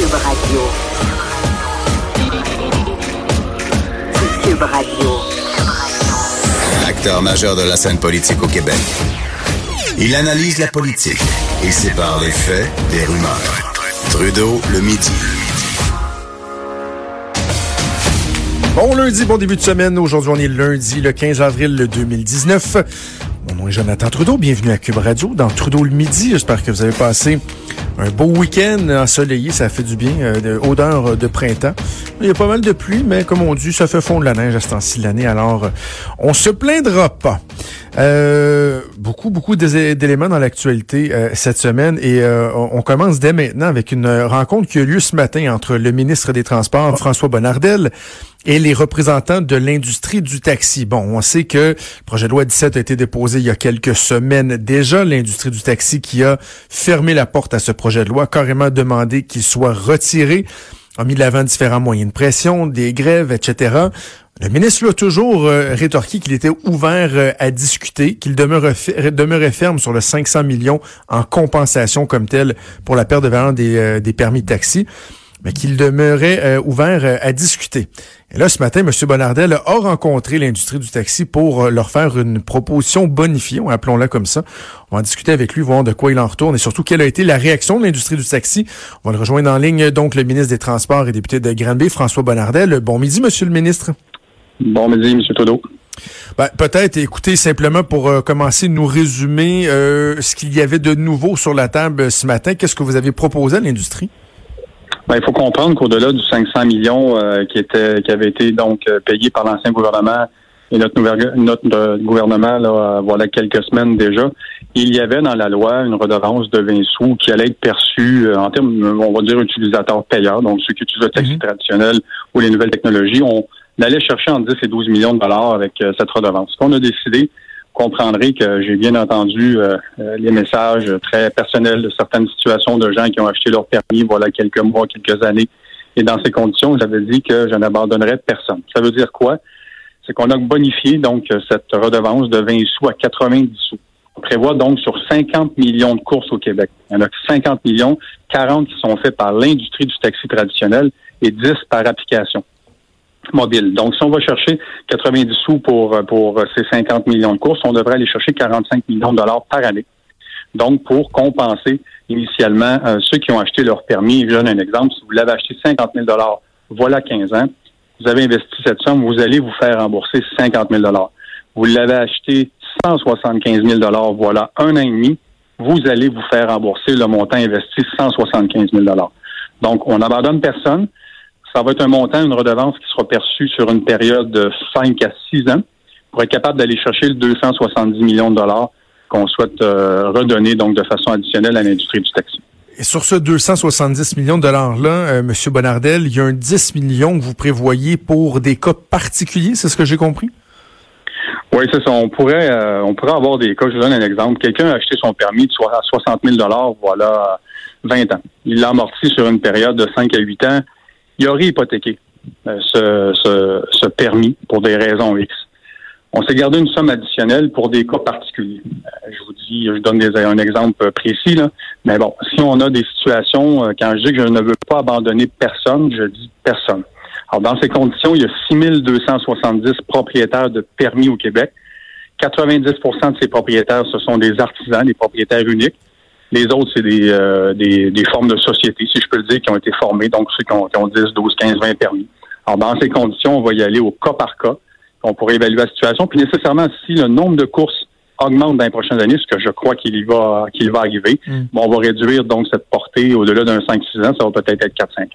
Cube Radio. Cube Radio. Acteur majeur de la scène politique au Québec. Il analyse la politique et sépare les faits des rumeurs. Trudeau le midi. Bon lundi, bon début de semaine. Aujourd'hui, on est lundi, le 15 avril 2019. Mon nom est Jonathan Trudeau. Bienvenue à Cube Radio dans Trudeau le midi. J'espère que vous avez passé un beau week-end ensoleillé. Ça fait du bien. Euh, de, odeur de printemps. Il y a pas mal de pluie, mais comme on dit, ça fait fondre la neige à ce temps-ci de l'année. Alors, euh, on se plaindra pas. Euh, beaucoup, beaucoup d'é- d'éléments dans l'actualité euh, cette semaine et euh, on commence dès maintenant avec une rencontre qui a eu lieu ce matin entre le ministre des Transports, François Bonnardel, et les représentants de l'industrie du taxi. Bon, on sait que le projet de loi 17 a été déposé il y a quelques semaines déjà. L'industrie du taxi qui a fermé la porte à ce projet de loi, carrément demandé qu'il soit retiré, a mis de l'avant différents moyens de pression, des grèves, etc. Le ministre l'a toujours euh, rétorqué qu'il était ouvert euh, à discuter, qu'il demeurait ferme sur le 500 millions en compensation comme tel pour la perte de valeur des, euh, des permis de taxi, mais qu'il demeurait euh, ouvert euh, à discuter. Et là, ce matin, M. Bonnardel a rencontré l'industrie du taxi pour euh, leur faire une proposition bonifiée, appelons-la comme ça. On va en discuter avec lui, voir de quoi il en retourne et surtout quelle a été la réaction de l'industrie du taxi. On va le rejoindre en ligne, donc le ministre des Transports et député de Granby, François Bonnardel. Bon midi, Monsieur le ministre. Bon midi, M. Trudeau. Ben, peut-être, écoutez, simplement pour euh, commencer, nous résumer euh, ce qu'il y avait de nouveau sur la table ce matin. Qu'est-ce que vous avez proposé à l'industrie? Ben, il faut comprendre qu'au-delà du 500 millions euh, qui était qui avait été donc euh, payé par l'ancien gouvernement et notre, nouvel- notre euh, gouvernement là, euh, voilà quelques semaines déjà, il y avait dans la loi une redevance de 20 sous qui allait être perçue euh, en termes, on va dire, utilisateurs payeurs, donc ceux qui utilisent le taxi Mhm. traditionnel ou les nouvelles technologies. On allait chercher entre 10 et 12 millions de dollars avec euh, cette redevance. Ce qu'on a décidé, comprendrez que j'ai bien entendu euh, euh, les messages très personnels de certaines situations de gens qui ont acheté leur permis voilà quelques mois, quelques années. Et dans ces conditions, j'avais dit que je n'abandonnerais personne. Ça veut dire quoi? C'est qu'on a bonifié donc cette redevance de 20 sous à 90 sous. On prévoit donc sur 50 millions de courses au Québec. Il y en a 50 millions, 40 qui sont faits par l'industrie du taxi traditionnel et 10 par application Donc, si on va chercher 90 sous pour, pour ces 50 millions de courses, on devrait aller chercher 45 millions de dollars par année. Donc, pour compenser initialement euh, ceux qui ont acheté leur permis, je donne un exemple, si vous l'avez acheté 50 000 dollars, voilà 15 ans, vous avez investi cette somme, vous allez vous faire rembourser 50 000 dollars. Vous l'avez acheté 175 000 dollars, voilà un an et demi, vous allez vous faire rembourser le montant investi 175 000 dollars. Donc, on n'abandonne personne. Ça va être un montant, une redevance qui sera perçue sur une période de 5 à 6 ans pour être capable d'aller chercher le 270 millions de dollars qu'on souhaite euh, redonner donc de façon additionnelle à l'industrie du taxi. Et sur ce 270 millions de dollars-là, euh, M. Bonnardel, il y a un 10 millions que vous prévoyez pour des cas particuliers, c'est ce que j'ai compris? Oui, c'est ça. On pourrait, euh, on pourrait avoir des cas. Je vous donne un exemple. Quelqu'un a acheté son permis de à 60 000 voilà 20 ans. Il l'a amorti sur une période de 5 à 8 ans. Il aurait hypothéqué euh, ce, ce, ce permis pour des raisons X. On s'est gardé une somme additionnelle pour des cas particuliers. Euh, je vous dis, je donne des, un exemple précis, là. mais bon, si on a des situations, euh, quand je dis que je ne veux pas abandonner personne, je dis personne. Alors, dans ces conditions, il y a 6270 propriétaires de permis au Québec. 90% de ces propriétaires, ce sont des artisans, des propriétaires uniques. Les autres, c'est des, euh, des, des formes de société, si je peux le dire, qui ont été formées, donc ceux qui ont, qui ont 10, 12, 15, 20 permis. Alors, dans ces conditions, on va y aller au cas par cas. On pourrait évaluer la situation. Puis nécessairement, si le nombre de courses augmente dans les prochaines années, ce que je crois qu'il y va qu'il va arriver, Mm. bon, on va réduire donc cette portée au-delà d'un 5-6 ans, ça va peut-être être 4-5 ans.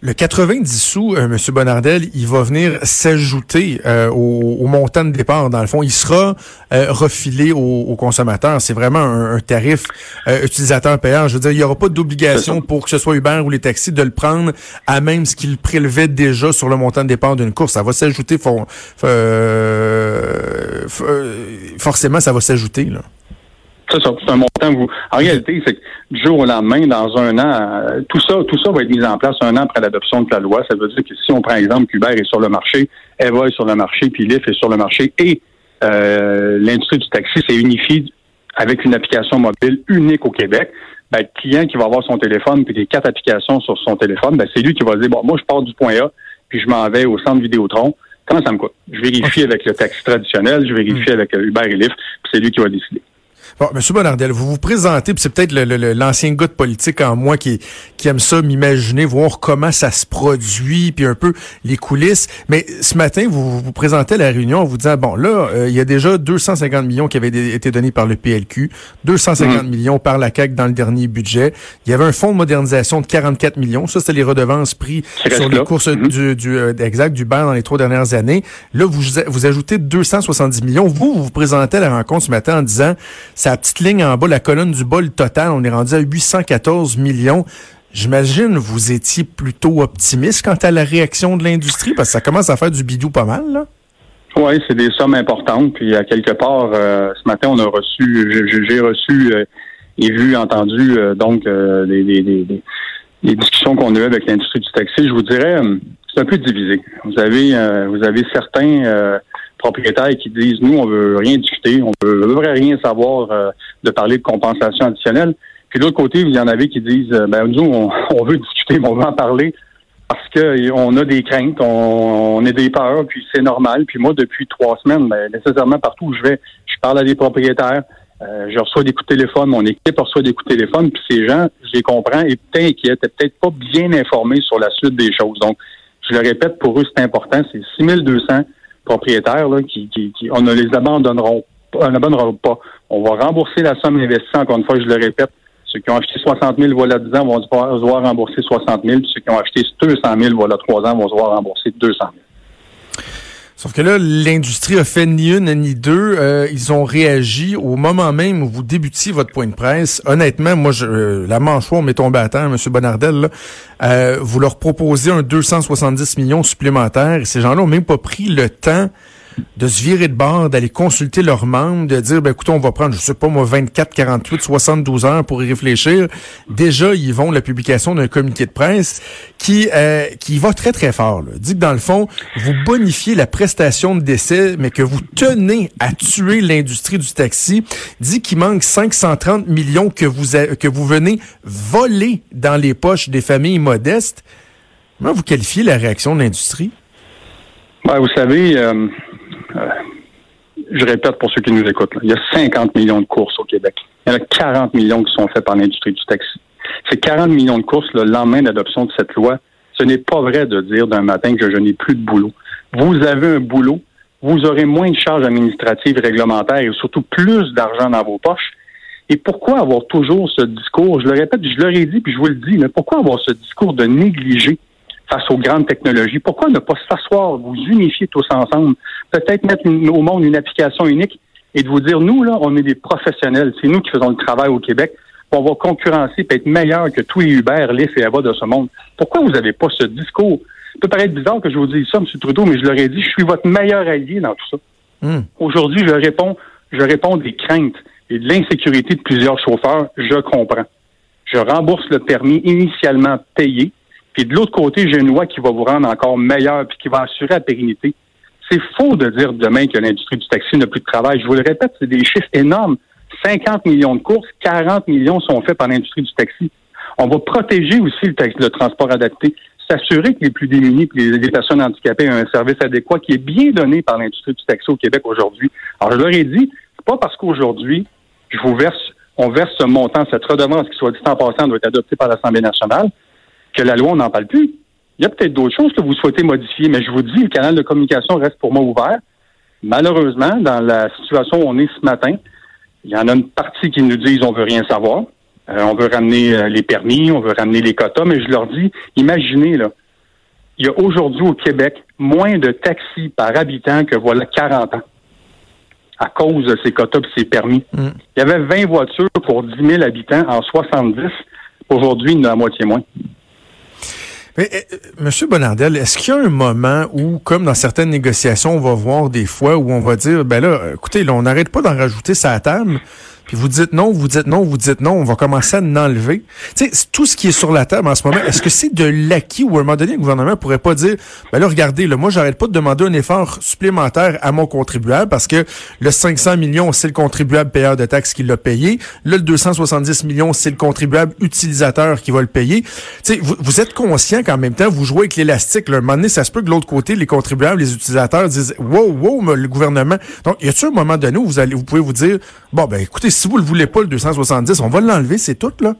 Le 90 sous, euh, M. Bonardel, il va venir s'ajouter euh, au, montant de départ. Dans le fond, il sera euh, refilé aux, consommateurs. C'est vraiment un, tarif utilisateur payant. Je veux dire, il n'y aura pas d'obligation pour que ce soit Uber ou les taxis de le prendre à même ce qu'ils prélevaient déjà sur le montant de départ d'une course. Ça va s'ajouter, forcément, ça va s'ajouter. Ça, c'est un montant. Vous... En réalité, c'est que du jour au lendemain, dans un an, euh, tout ça, tout ça va être mis en place un an après l'adoption de la loi. Ça veut dire que si on prend exemple qu'Uber est sur le marché, Eva est sur le marché, puis Lyft est sur le marché, et euh, l'industrie du taxi s'est unifiée avec une application mobile unique au Québec, ben, le client qui va avoir son téléphone puis des quatre applications sur son téléphone, ben, c'est lui qui va dire bon, moi je pars du point A, puis je m'en vais au centre Vidéotron. Comment ça me coûte? Je vérifie avec le taxi traditionnel, je vérifie hmm. avec Uber et Lyft, puis c'est lui qui va décider. Bon, Monsieur Bonardel, vous vous présentez, puis c'est peut-être l'ancien gars de politique en moi qui, qui aime ça, m'imaginer, voir comment ça se produit, puis un peu les coulisses. Mais ce matin, vous vous présentez à la réunion en vous disant, bon, là, euh, il y a déjà 250 millions qui avaient été donnés par le PLQ, 250 mmh. millions par la CAQ dans le dernier budget. Il y avait un fonds de modernisation de 44 millions. Ça, c'était les redevances prises sur les courses mmh. du, du euh, exact du dans les trois dernières années. Là, vous, vous ajoutez 270 millions. Vous, vous vous présentez à la rencontre ce matin en disant, sa petite ligne en bas, la colonne du bas, le total, on est rendu à 814 millions. J'imagine vous étiez plutôt optimiste quant à la réaction de l'industrie, parce que ça commence à faire du bidou pas mal, là. Oui, c'est des sommes importantes. Puis à quelque part, euh, ce matin, on a reçu, j'ai reçu euh, et vu, entendu euh, donc les, discussions qu'on a eues avec l'industrie du taxi. Je vous dirais, c'est un peu divisé. Vous avez, vous avez certains propriétaires qui disent nous on veut rien discuter, on veut, veut rien savoir euh, de parler de compensation additionnelle. Puis de l'autre côté, il y en avait qui disent euh, ben nous on, veut discuter, on veut en parler parce que on a des craintes, on, on a des peurs, puis c'est normal. Puis moi depuis trois semaines, ben, nécessairement partout où je vais, je parle à des propriétaires. Euh, je reçois des coups de téléphone, mon équipe reçoit des coups de téléphone, puis ces gens, je les comprends, étaient inquiets, étaient peut-être pas bien informés sur la suite des choses. Donc, je le répète, pour eux, c'est important, c'est 6200 propriétaires qui, qui, on ne les abandonneront on n'abandonnera pas. On va rembourser la somme investie, encore une fois, je le répète. Ceux qui ont acheté 60 000 voilà 10 ans vont se voir rembourser 60 000. Ceux qui ont acheté 200 000 voilà 3 ans vont se voir rembourser 200 000. Sauf que là, l'industrie a fait ni une ni deux. Euh, ils ont réagi au moment même où vous débutiez votre point de presse. Honnêtement, moi, je, euh, la mâchoire m'est tombée à terre, M. Bonardel. Euh, vous leur proposez un 270 millions supplémentaires. Et ces gens-là ont même pas pris le temps de se virer de bord, d'aller consulter leurs membres, de dire, ben écoutez, on va prendre, je sais pas moi, 24, 48, 72 heures pour y réfléchir. Déjà, ils vont la publication d'un communiqué de presse qui euh, qui va très très fort. Là. Dit que dans le fond, vous bonifiez la prestation de décès, mais que vous tenez à tuer l'industrie du taxi. Dit qu'il manque 530 millions que vous que vous venez voler dans les poches des familles modestes. Comment vous qualifiez la réaction de l'industrie? Ben, vous savez, euh, je répète pour ceux qui nous écoutent, il y a 50 millions de courses au Québec. Il y en a 40 millions qui sont faits par l'industrie du taxi. Ces 40 millions de courses, le lendemain d'adoption de cette loi, ce n'est pas vrai de dire d'un matin que je n'ai plus de boulot. Vous avez un boulot, vous aurez moins de charges administratives réglementaires et surtout plus d'argent dans vos poches. Et pourquoi avoir toujours ce discours, je le répète, je leur ai dit, puis je vous le dis, mais pourquoi avoir ce discours de négliger face aux grandes technologies. Pourquoi ne pas s'asseoir, vous unifier tous ensemble, peut-être mettre au monde une application unique et de vous dire, nous, là, on est des professionnels, c'est nous qui faisons le travail au Québec, on va concurrencer et être meilleur que tous les Uber, Lyft et Ava de ce monde. Pourquoi vous n'avez pas ce discours? Ça peut paraître bizarre que je vous dise ça, M. Trudeau, mais je leur ai dit, je suis votre meilleur allié dans tout ça. Hmm. Aujourd'hui, je réponds, je réponds des craintes et de l'insécurité de plusieurs chauffeurs, je comprends. Je rembourse le permis initialement payé et de l'autre côté, j'ai une loi qui va vous rendre encore meilleur puis qui va assurer la pérennité. C'est faux de dire demain que l'industrie du taxi n'a plus de travail. Je vous le répète, c'est des chiffres énormes. 50 millions de courses, 40 millions sont faits par l'industrie du taxi. On va protéger aussi le, le transport adapté, s'assurer que les plus démunis et les, personnes handicapées aient un service adéquat qui est bien donné par l'industrie du taxi au Québec aujourd'hui. Alors, je leur ai dit, c'est pas parce qu'aujourd'hui, je vous verse, on verse ce montant, cette redevance qui, soit dit en passant, doit être adoptée par l'Assemblée nationale que la loi, on n'en parle plus. Il y a peut-être d'autres choses que vous souhaitez modifier, mais je vous dis, le canal de communication reste pour moi ouvert. Malheureusement, dans la situation où on est ce matin, il y en a une partie qui nous disent on veut rien savoir. Euh, on veut ramener euh, les permis, on veut ramener les quotas, mais je leur dis, imaginez, là, il y a aujourd'hui au Québec moins de taxis par habitant que voilà 40 ans à cause de ces quotas et ces permis. Mm. Il y avait 20 voitures pour 10 000 habitants en 70. Aujourd'hui, il y en a la moitié moins. Mais, euh, Monsieur Bonardel, est-ce qu'il y a un moment où, comme dans certaines négociations, on va voir des fois où on va dire, ben là, écoutez, là, on n'arrête pas d'en rajouter sa table, puis vous dites non, vous dites non, vous dites non, on va commencer à en enlever. Tu sais, tout ce qui est sur la table en ce moment, est-ce que c'est de l'acquis ou à un moment donné, le gouvernement pourrait pas dire, ben là, regardez, là, moi, j'arrête pas de demander un effort supplémentaire à mon contribuable parce que le 500 millions, c'est le contribuable payeur de taxes qui l'a payé. Là, le 270 millions, c'est le contribuable utilisateur qui va le payer. Tu sais, vous, vous êtes conscient qu'en même temps, vous jouez avec l'élastique. Un moment donné, ça se peut que de l'autre côté, les contribuables, les utilisateurs disent, wow, wow, le gouvernement. Donc, y a-t-il un moment donné où vous allez, vous pouvez vous dire, bon, ben, écoutez, si vous le voulez pas, le 270, on va l'enlever, c'est tout, là?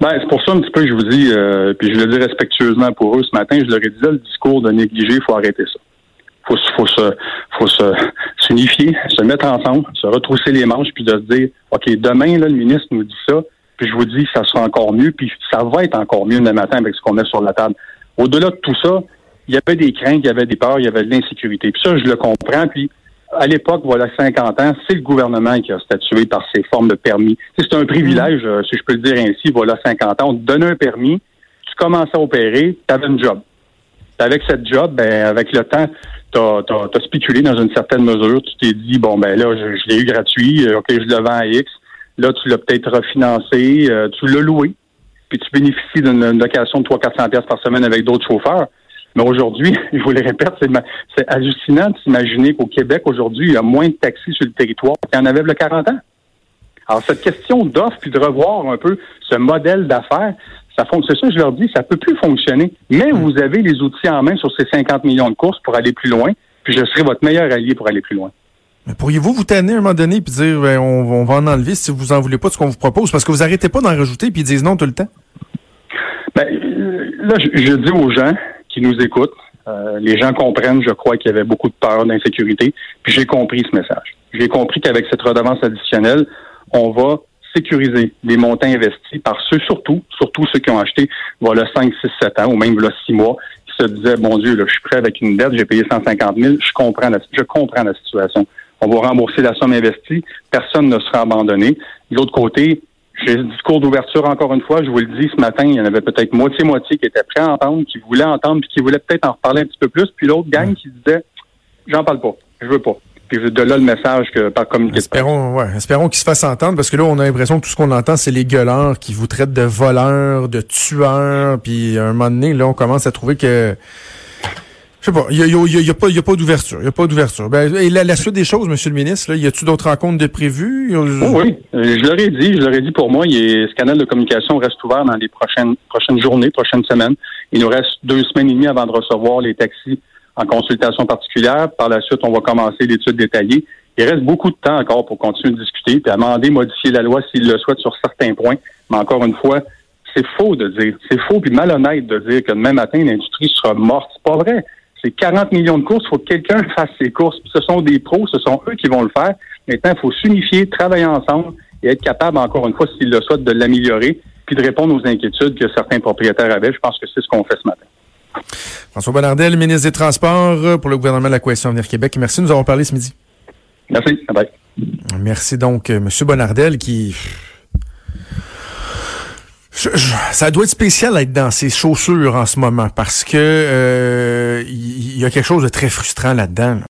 Ben, c'est pour ça un petit peu je vous dis, euh, puis je le dis respectueusement pour eux ce matin, je leur ai dit là, le discours de négligé, il faut arrêter ça. Faut, faut se, faut se, s'unifier, se mettre ensemble, se retrousser les manches, puis de se dire, OK, demain, le ministre nous dit ça, puis je vous dis, ça sera encore mieux, puis ça va être encore mieux demain matin avec ce qu'on met sur la table. Au-delà de tout ça, il y avait des craintes, il y avait des peurs, il y avait de l'insécurité. Puis ça, je le comprends, puis à l'époque, voilà 50 ans, c'est le gouvernement qui a statué par ces formes de permis. C'est un privilège, euh, si je peux le dire ainsi, voilà 50 ans. On te donnait un permis, tu commençais à opérer, tu avais une job. Avec cette job, ben, avec le temps, tu as, spéculé dans une certaine mesure. Tu t'es dit, bon, ben là, je, l'ai eu gratuit, euh, OK, je le vends à X. Là, tu l'as peut-être refinancé, euh, tu l'as loué, puis tu bénéficies d'une location de 300-400 pièces par semaine avec d'autres chauffeurs. Mais aujourd'hui, je vous le répète, c'est hallucinant de s'imaginer qu'au Québec, aujourd'hui, il y a moins de taxis sur le territoire qu'il y en avait a 40 ans. Alors, cette question d'offre puis de revoir un peu ce modèle d'affaires, ça c'est ça, je leur dis, ça peut plus fonctionner. Mais vous avez les outils en main sur ces 50 millions de courses pour aller plus loin, puis je serai votre meilleur allié pour aller plus loin. Mais pourriez-vous vous tanner à un moment donné puis dire, ben, on, on va en enlever si vous en voulez pas de ce qu'on vous propose? Parce que vous arrêtez pas d'en rajouter puis ils disent non tout le temps. Ben, euh, là, je, je dis aux gens qui nous écoutent, euh, les gens comprennent, je crois, qu'il y avait beaucoup de peur, d'insécurité, puis j'ai compris ce message. J'ai compris qu'avec cette redevance additionnelle, on va sécuriser les montants investis par ceux, surtout, surtout ceux qui ont acheté, voilà, 5, 6, 7 ans, ou même, voilà, 6 mois, qui se disaient, bon Dieu, là, je suis prêt avec une dette, j'ai payé 150 000, je comprends je comprends la situation. On va rembourser la somme investie, personne ne sera abandonné. De l'autre côté, j'ai le discours d'ouverture encore une fois. Je vous le dis ce matin, il y en avait peut-être moitié-moitié qui étaient prêts à entendre, qui voulaient entendre, puis qui voulaient peut-être en reparler un petit peu plus. Puis l'autre gang qui disait J'en parle pas, je veux pas. Puis de là le message que par communiqué. Espérons, ouais, espérons qu'ils se fassent entendre parce que là, on a l'impression que tout ce qu'on entend, c'est les gueuleurs qui vous traitent de voleurs, de tueurs. Puis à un moment donné, là, on commence à trouver que. Je sais pas, il y a, y a- pas, y a pas d'ouverture. Il y a pas d'ouverture. Ben, et la, suite des choses, Monsieur le ministre, là, y a-tu d'autres rencontres de prévues? Oh oui, euh, je leur ai dit, je leur ai dit pour moi, ce canal de communication reste ouvert dans les prochaines prochaines journées, prochaines semaines. Il nous reste deux semaines et demie avant de recevoir les taxis en consultation particulière. Par la suite, on va commencer l'étude détaillée. Il reste beaucoup de temps encore pour continuer de discuter, puis amender, modifier la loi s'il le souhaite sur certains points. Mais encore une fois, c'est faux de dire, c'est faux puis malhonnête de dire que demain matin, l'industrie sera morte. C'est pas vrai. C'est 40 millions de courses. Il faut que quelqu'un fasse ces courses. Ce sont des pros, ce sont eux qui vont le faire. Maintenant, il faut s'unifier, travailler ensemble et être capable, encore une fois, s'ils le souhaitent, de l'améliorer puis de répondre aux inquiétudes que certains propriétaires avaient. Je pense que c'est ce qu'on fait ce matin. François Bonnardel, ministre des Transports pour le gouvernement de la Coalition Avenir Québec. Merci, nous avons parlé ce midi. Merci. Bye. Merci donc, euh, Monsieur Bonnardel, qui... Ça doit être spécial d'être dans ses chaussures en ce moment parce que euh, il y, il y a quelque chose de très frustrant là-dedans. là.